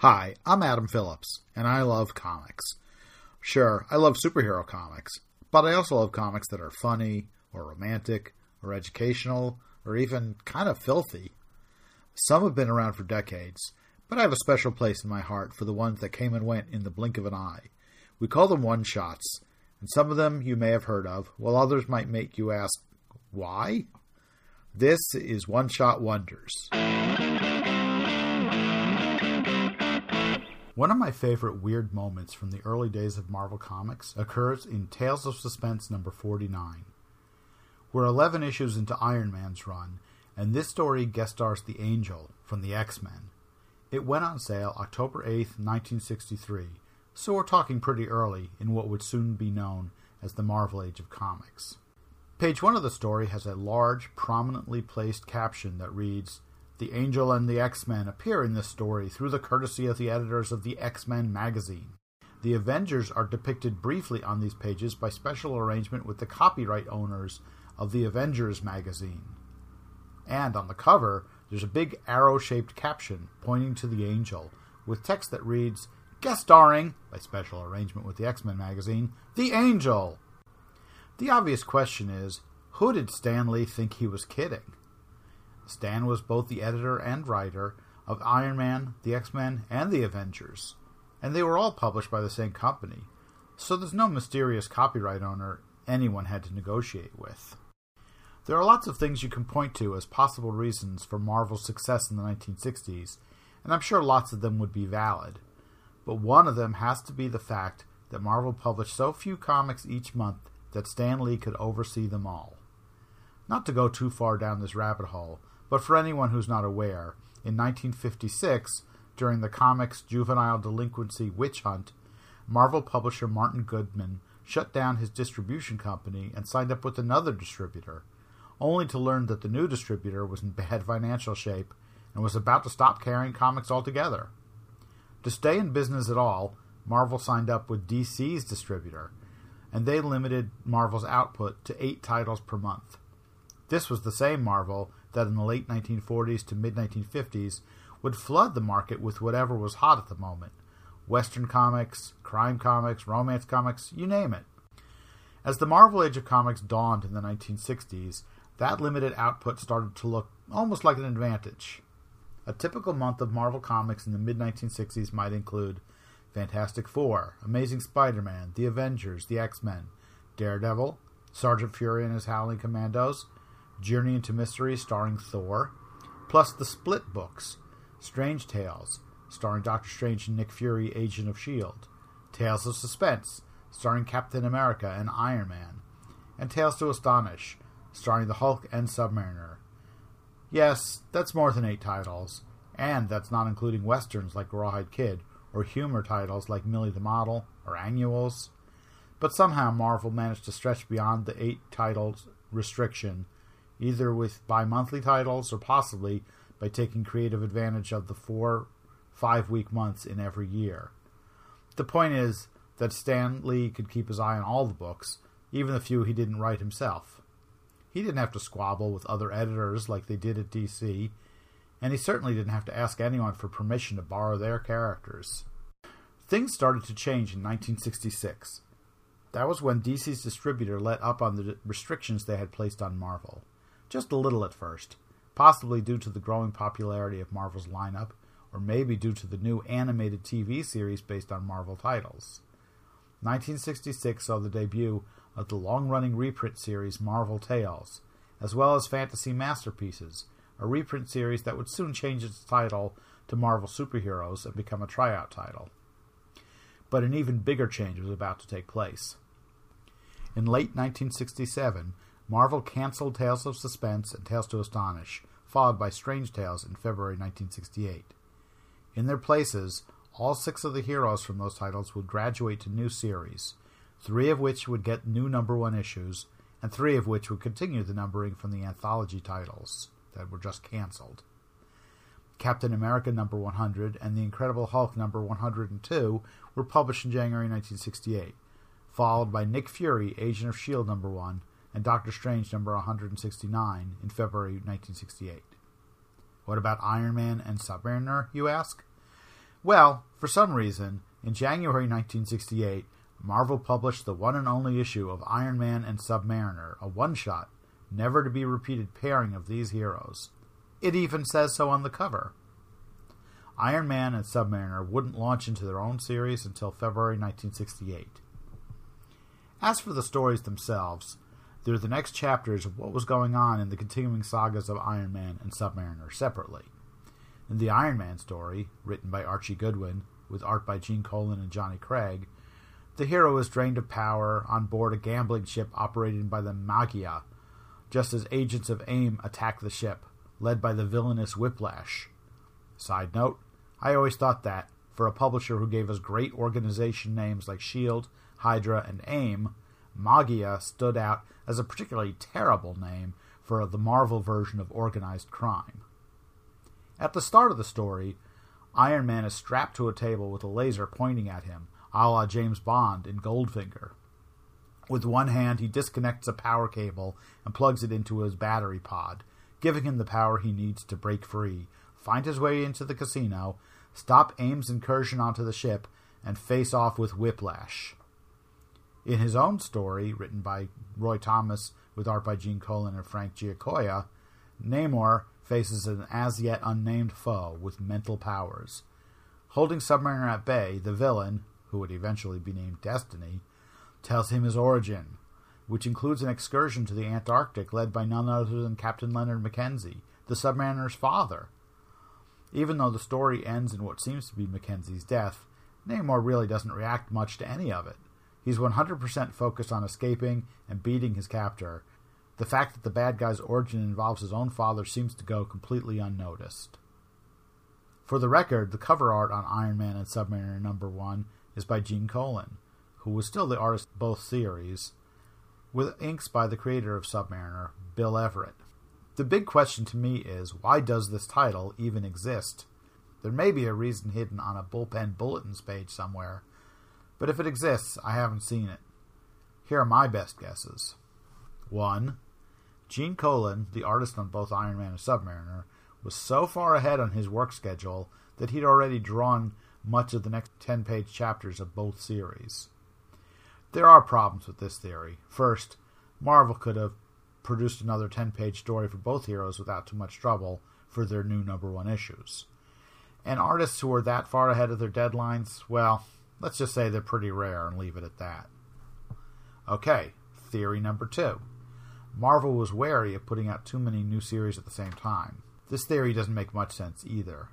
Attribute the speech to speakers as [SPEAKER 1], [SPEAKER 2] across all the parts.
[SPEAKER 1] Hi, I'm Adam Phillips, and I love comics. Sure, I love superhero comics, but I also love comics that are funny, or romantic, or educational, or even kind of filthy. Some have been around for decades, but I have a special place in my heart for the ones that came and went in the blink of an eye. We call them one shots, and some of them you may have heard of, while others might make you ask, why? This is One Shot Wonders. One of my favorite weird moments from the early days of Marvel Comics occurs in Tales of Suspense number 49. We're 11 issues into Iron Man's run, and this story guest stars the Angel from the X Men. It went on sale October 8th, 1963, so we're talking pretty early in what would soon be known as the Marvel Age of Comics. Page 1 of the story has a large, prominently placed caption that reads, The Angel and the X Men appear in this story through the courtesy of the editors of the X Men magazine. The Avengers are depicted briefly on these pages by special arrangement with the copyright owners of the Avengers magazine. And on the cover, there's a big arrow shaped caption pointing to the angel, with text that reads, Guest starring, by special arrangement with the X Men magazine, The Angel. The obvious question is who did Stan Lee think he was kidding? Stan was both the editor and writer of Iron Man, the X Men, and the Avengers, and they were all published by the same company, so there's no mysterious copyright owner anyone had to negotiate with. There are lots of things you can point to as possible reasons for Marvel's success in the 1960s, and I'm sure lots of them would be valid. But one of them has to be the fact that Marvel published so few comics each month that Stan Lee could oversee them all. Not to go too far down this rabbit hole, but for anyone who's not aware, in 1956, during the comics juvenile delinquency witch hunt, Marvel publisher Martin Goodman shut down his distribution company and signed up with another distributor, only to learn that the new distributor was in bad financial shape and was about to stop carrying comics altogether. To stay in business at all, Marvel signed up with DC's distributor, and they limited Marvel's output to eight titles per month. This was the same Marvel that in the late 1940s to mid 1950s would flood the market with whatever was hot at the moment Western comics, crime comics, romance comics, you name it. As the Marvel Age of Comics dawned in the 1960s, that limited output started to look almost like an advantage. A typical month of Marvel Comics in the mid 1960s might include Fantastic Four, Amazing Spider Man, The Avengers, The X Men, Daredevil, Sergeant Fury and his Howling Commandos, Journey into Mystery starring Thor, plus the split books Strange Tales, starring Doctor Strange and Nick Fury, Agent of S.H.I.E.L.D., Tales of Suspense, starring Captain America and Iron Man, and Tales to Astonish, starring the Hulk and Submariner. Yes, that's more than eight titles, and that's not including westerns like Rawhide Kid or humor titles like Millie the Model or Annuals. But somehow Marvel managed to stretch beyond the eight titles restriction, either with bi monthly titles or possibly by taking creative advantage of the four five week months in every year. The point is that Stan Lee could keep his eye on all the books, even the few he didn't write himself. He didn't have to squabble with other editors like they did at DC, and he certainly didn't have to ask anyone for permission to borrow their characters. Things started to change in 1966. That was when DC's distributor let up on the restrictions they had placed on Marvel. Just a little at first, possibly due to the growing popularity of Marvel's lineup, or maybe due to the new animated TV series based on Marvel titles. 1966 saw the debut of the long running reprint series Marvel Tales, as well as Fantasy Masterpieces, a reprint series that would soon change its title to Marvel Superheroes and become a tryout title. But an even bigger change was about to take place. In late 1967, Marvel canceled Tales of Suspense and Tales to Astonish, followed by Strange Tales in February 1968. In their places, all six of the heroes from those titles would graduate to new series, three of which would get new number one issues, and three of which would continue the numbering from the anthology titles that were just canceled. Captain America number 100 and The Incredible Hulk number 102 were published in January 1968, followed by Nick Fury, Agent of S.H.I.E.L.D. number 1, and Doctor Strange number 169 in February 1968. What about Iron Man and Submariner, you ask? Well, for some reason, in January 1968, Marvel published the one and only issue of Iron Man and Submariner, a one shot, never to be repeated pairing of these heroes. It even says so on the cover. Iron Man and Submariner wouldn't launch into their own series until February 1968. As for the stories themselves, they're the next chapters of what was going on in the continuing sagas of Iron Man and Submariner separately. In the Iron Man story, written by Archie Goodwin, with art by Gene Colan and Johnny Craig, the hero is drained of power on board a gambling ship operated by the Maggia, just as agents of AIM attack the ship, led by the villainous Whiplash. Side note, I always thought that, for a publisher who gave us great organization names like S.H.I.E.L.D., Hydra, and AIM, Maggia stood out as a particularly terrible name for the Marvel version of organized crime. At the start of the story, Iron Man is strapped to a table with a laser pointing at him, a la James Bond in Goldfinger. With one hand, he disconnects a power cable and plugs it into his battery pod, giving him the power he needs to break free, find his way into the casino, stop AIM's incursion onto the ship, and face off with Whiplash. In his own story, written by Roy Thomas with art by Gene Colan and Frank Giacoia, Namor faces an as yet unnamed foe with mental powers. Holding Submariner at bay, the villain, who would eventually be named Destiny, tells him his origin, which includes an excursion to the Antarctic led by none other than Captain Leonard Mackenzie, the Submariner's father. Even though the story ends in what seems to be Mackenzie's death, Namor really doesn't react much to any of it. He's 100% focused on escaping and beating his captor. The fact that the bad guy's origin involves his own father seems to go completely unnoticed. For the record, the cover art on Iron Man and Submariner number 1 is by Gene Colan, who was still the artist of both series, with inks by the creator of Submariner, Bill Everett. The big question to me is why does this title even exist? There may be a reason hidden on a bullpen bulletins page somewhere, but if it exists, I haven't seen it. Here are my best guesses. 1. Gene Colan, the artist on both Iron Man and Submariner, was so far ahead on his work schedule that he'd already drawn much of the next 10 page chapters of both series. There are problems with this theory. First, Marvel could have produced another 10 page story for both heroes without too much trouble for their new number one issues. And artists who are that far ahead of their deadlines, well, Let's just say they're pretty rare and leave it at that. Okay, theory number two. Marvel was wary of putting out too many new series at the same time. This theory doesn't make much sense either.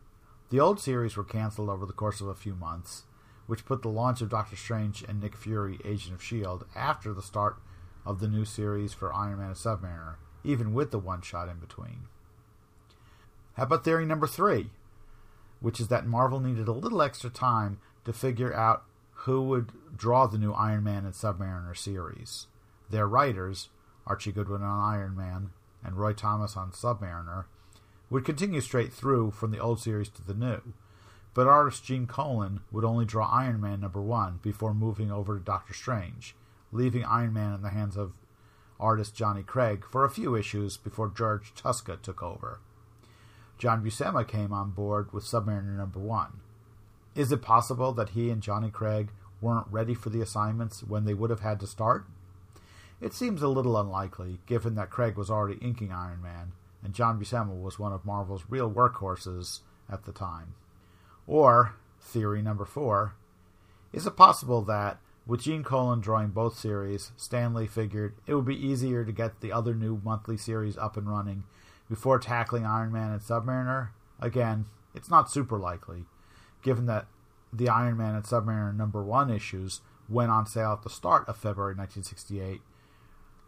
[SPEAKER 1] The old series were canceled over the course of a few months, which put the launch of Doctor Strange and Nick Fury Agent of S.H.I.E.L.D. after the start of the new series for Iron Man and Submariner, even with the one shot in between. How about theory number three, which is that Marvel needed a little extra time to figure out who would draw the new Iron Man and Submariner series. Their writers, Archie Goodwin on Iron Man and Roy Thomas on Submariner, would continue straight through from the old series to the new, but artist Gene Colan would only draw Iron Man number one before moving over to Doctor Strange, leaving Iron Man in the hands of artist Johnny Craig for a few issues before George Tuska took over. John Buscema came on board with Submariner number one. Is it possible that he and Johnny Craig weren't ready for the assignments when they would have had to start? It seems a little unlikely, given that Craig was already inking Iron Man, and John Buscema was one of Marvel's real workhorses at the time. Or, theory number four, is it possible that, with Gene Colan drawing both series, Stan Lee figured it would be easier to get the other new monthly series up and running before tackling Iron Man and Submariner? Again, it's not super likely, given that the Iron Man and Submariner number one issues went on sale at the start of February 1968,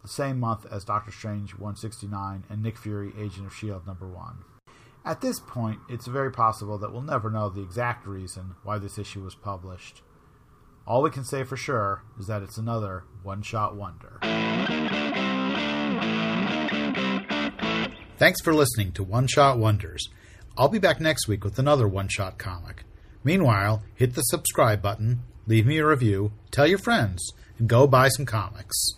[SPEAKER 1] the same month as Doctor Strange 169 and Nick Fury Agent of S.H.I.E.L.D. number one. At this point, it's very possible that we'll never know the exact reason why this issue was published. All we can say for sure is that it's another one shot wonder. Thanks for listening to One Shot Wonders. I'll be back next week with another one shot comic. Meanwhile, hit the subscribe button, leave me a review, tell your friends, and go buy some comics.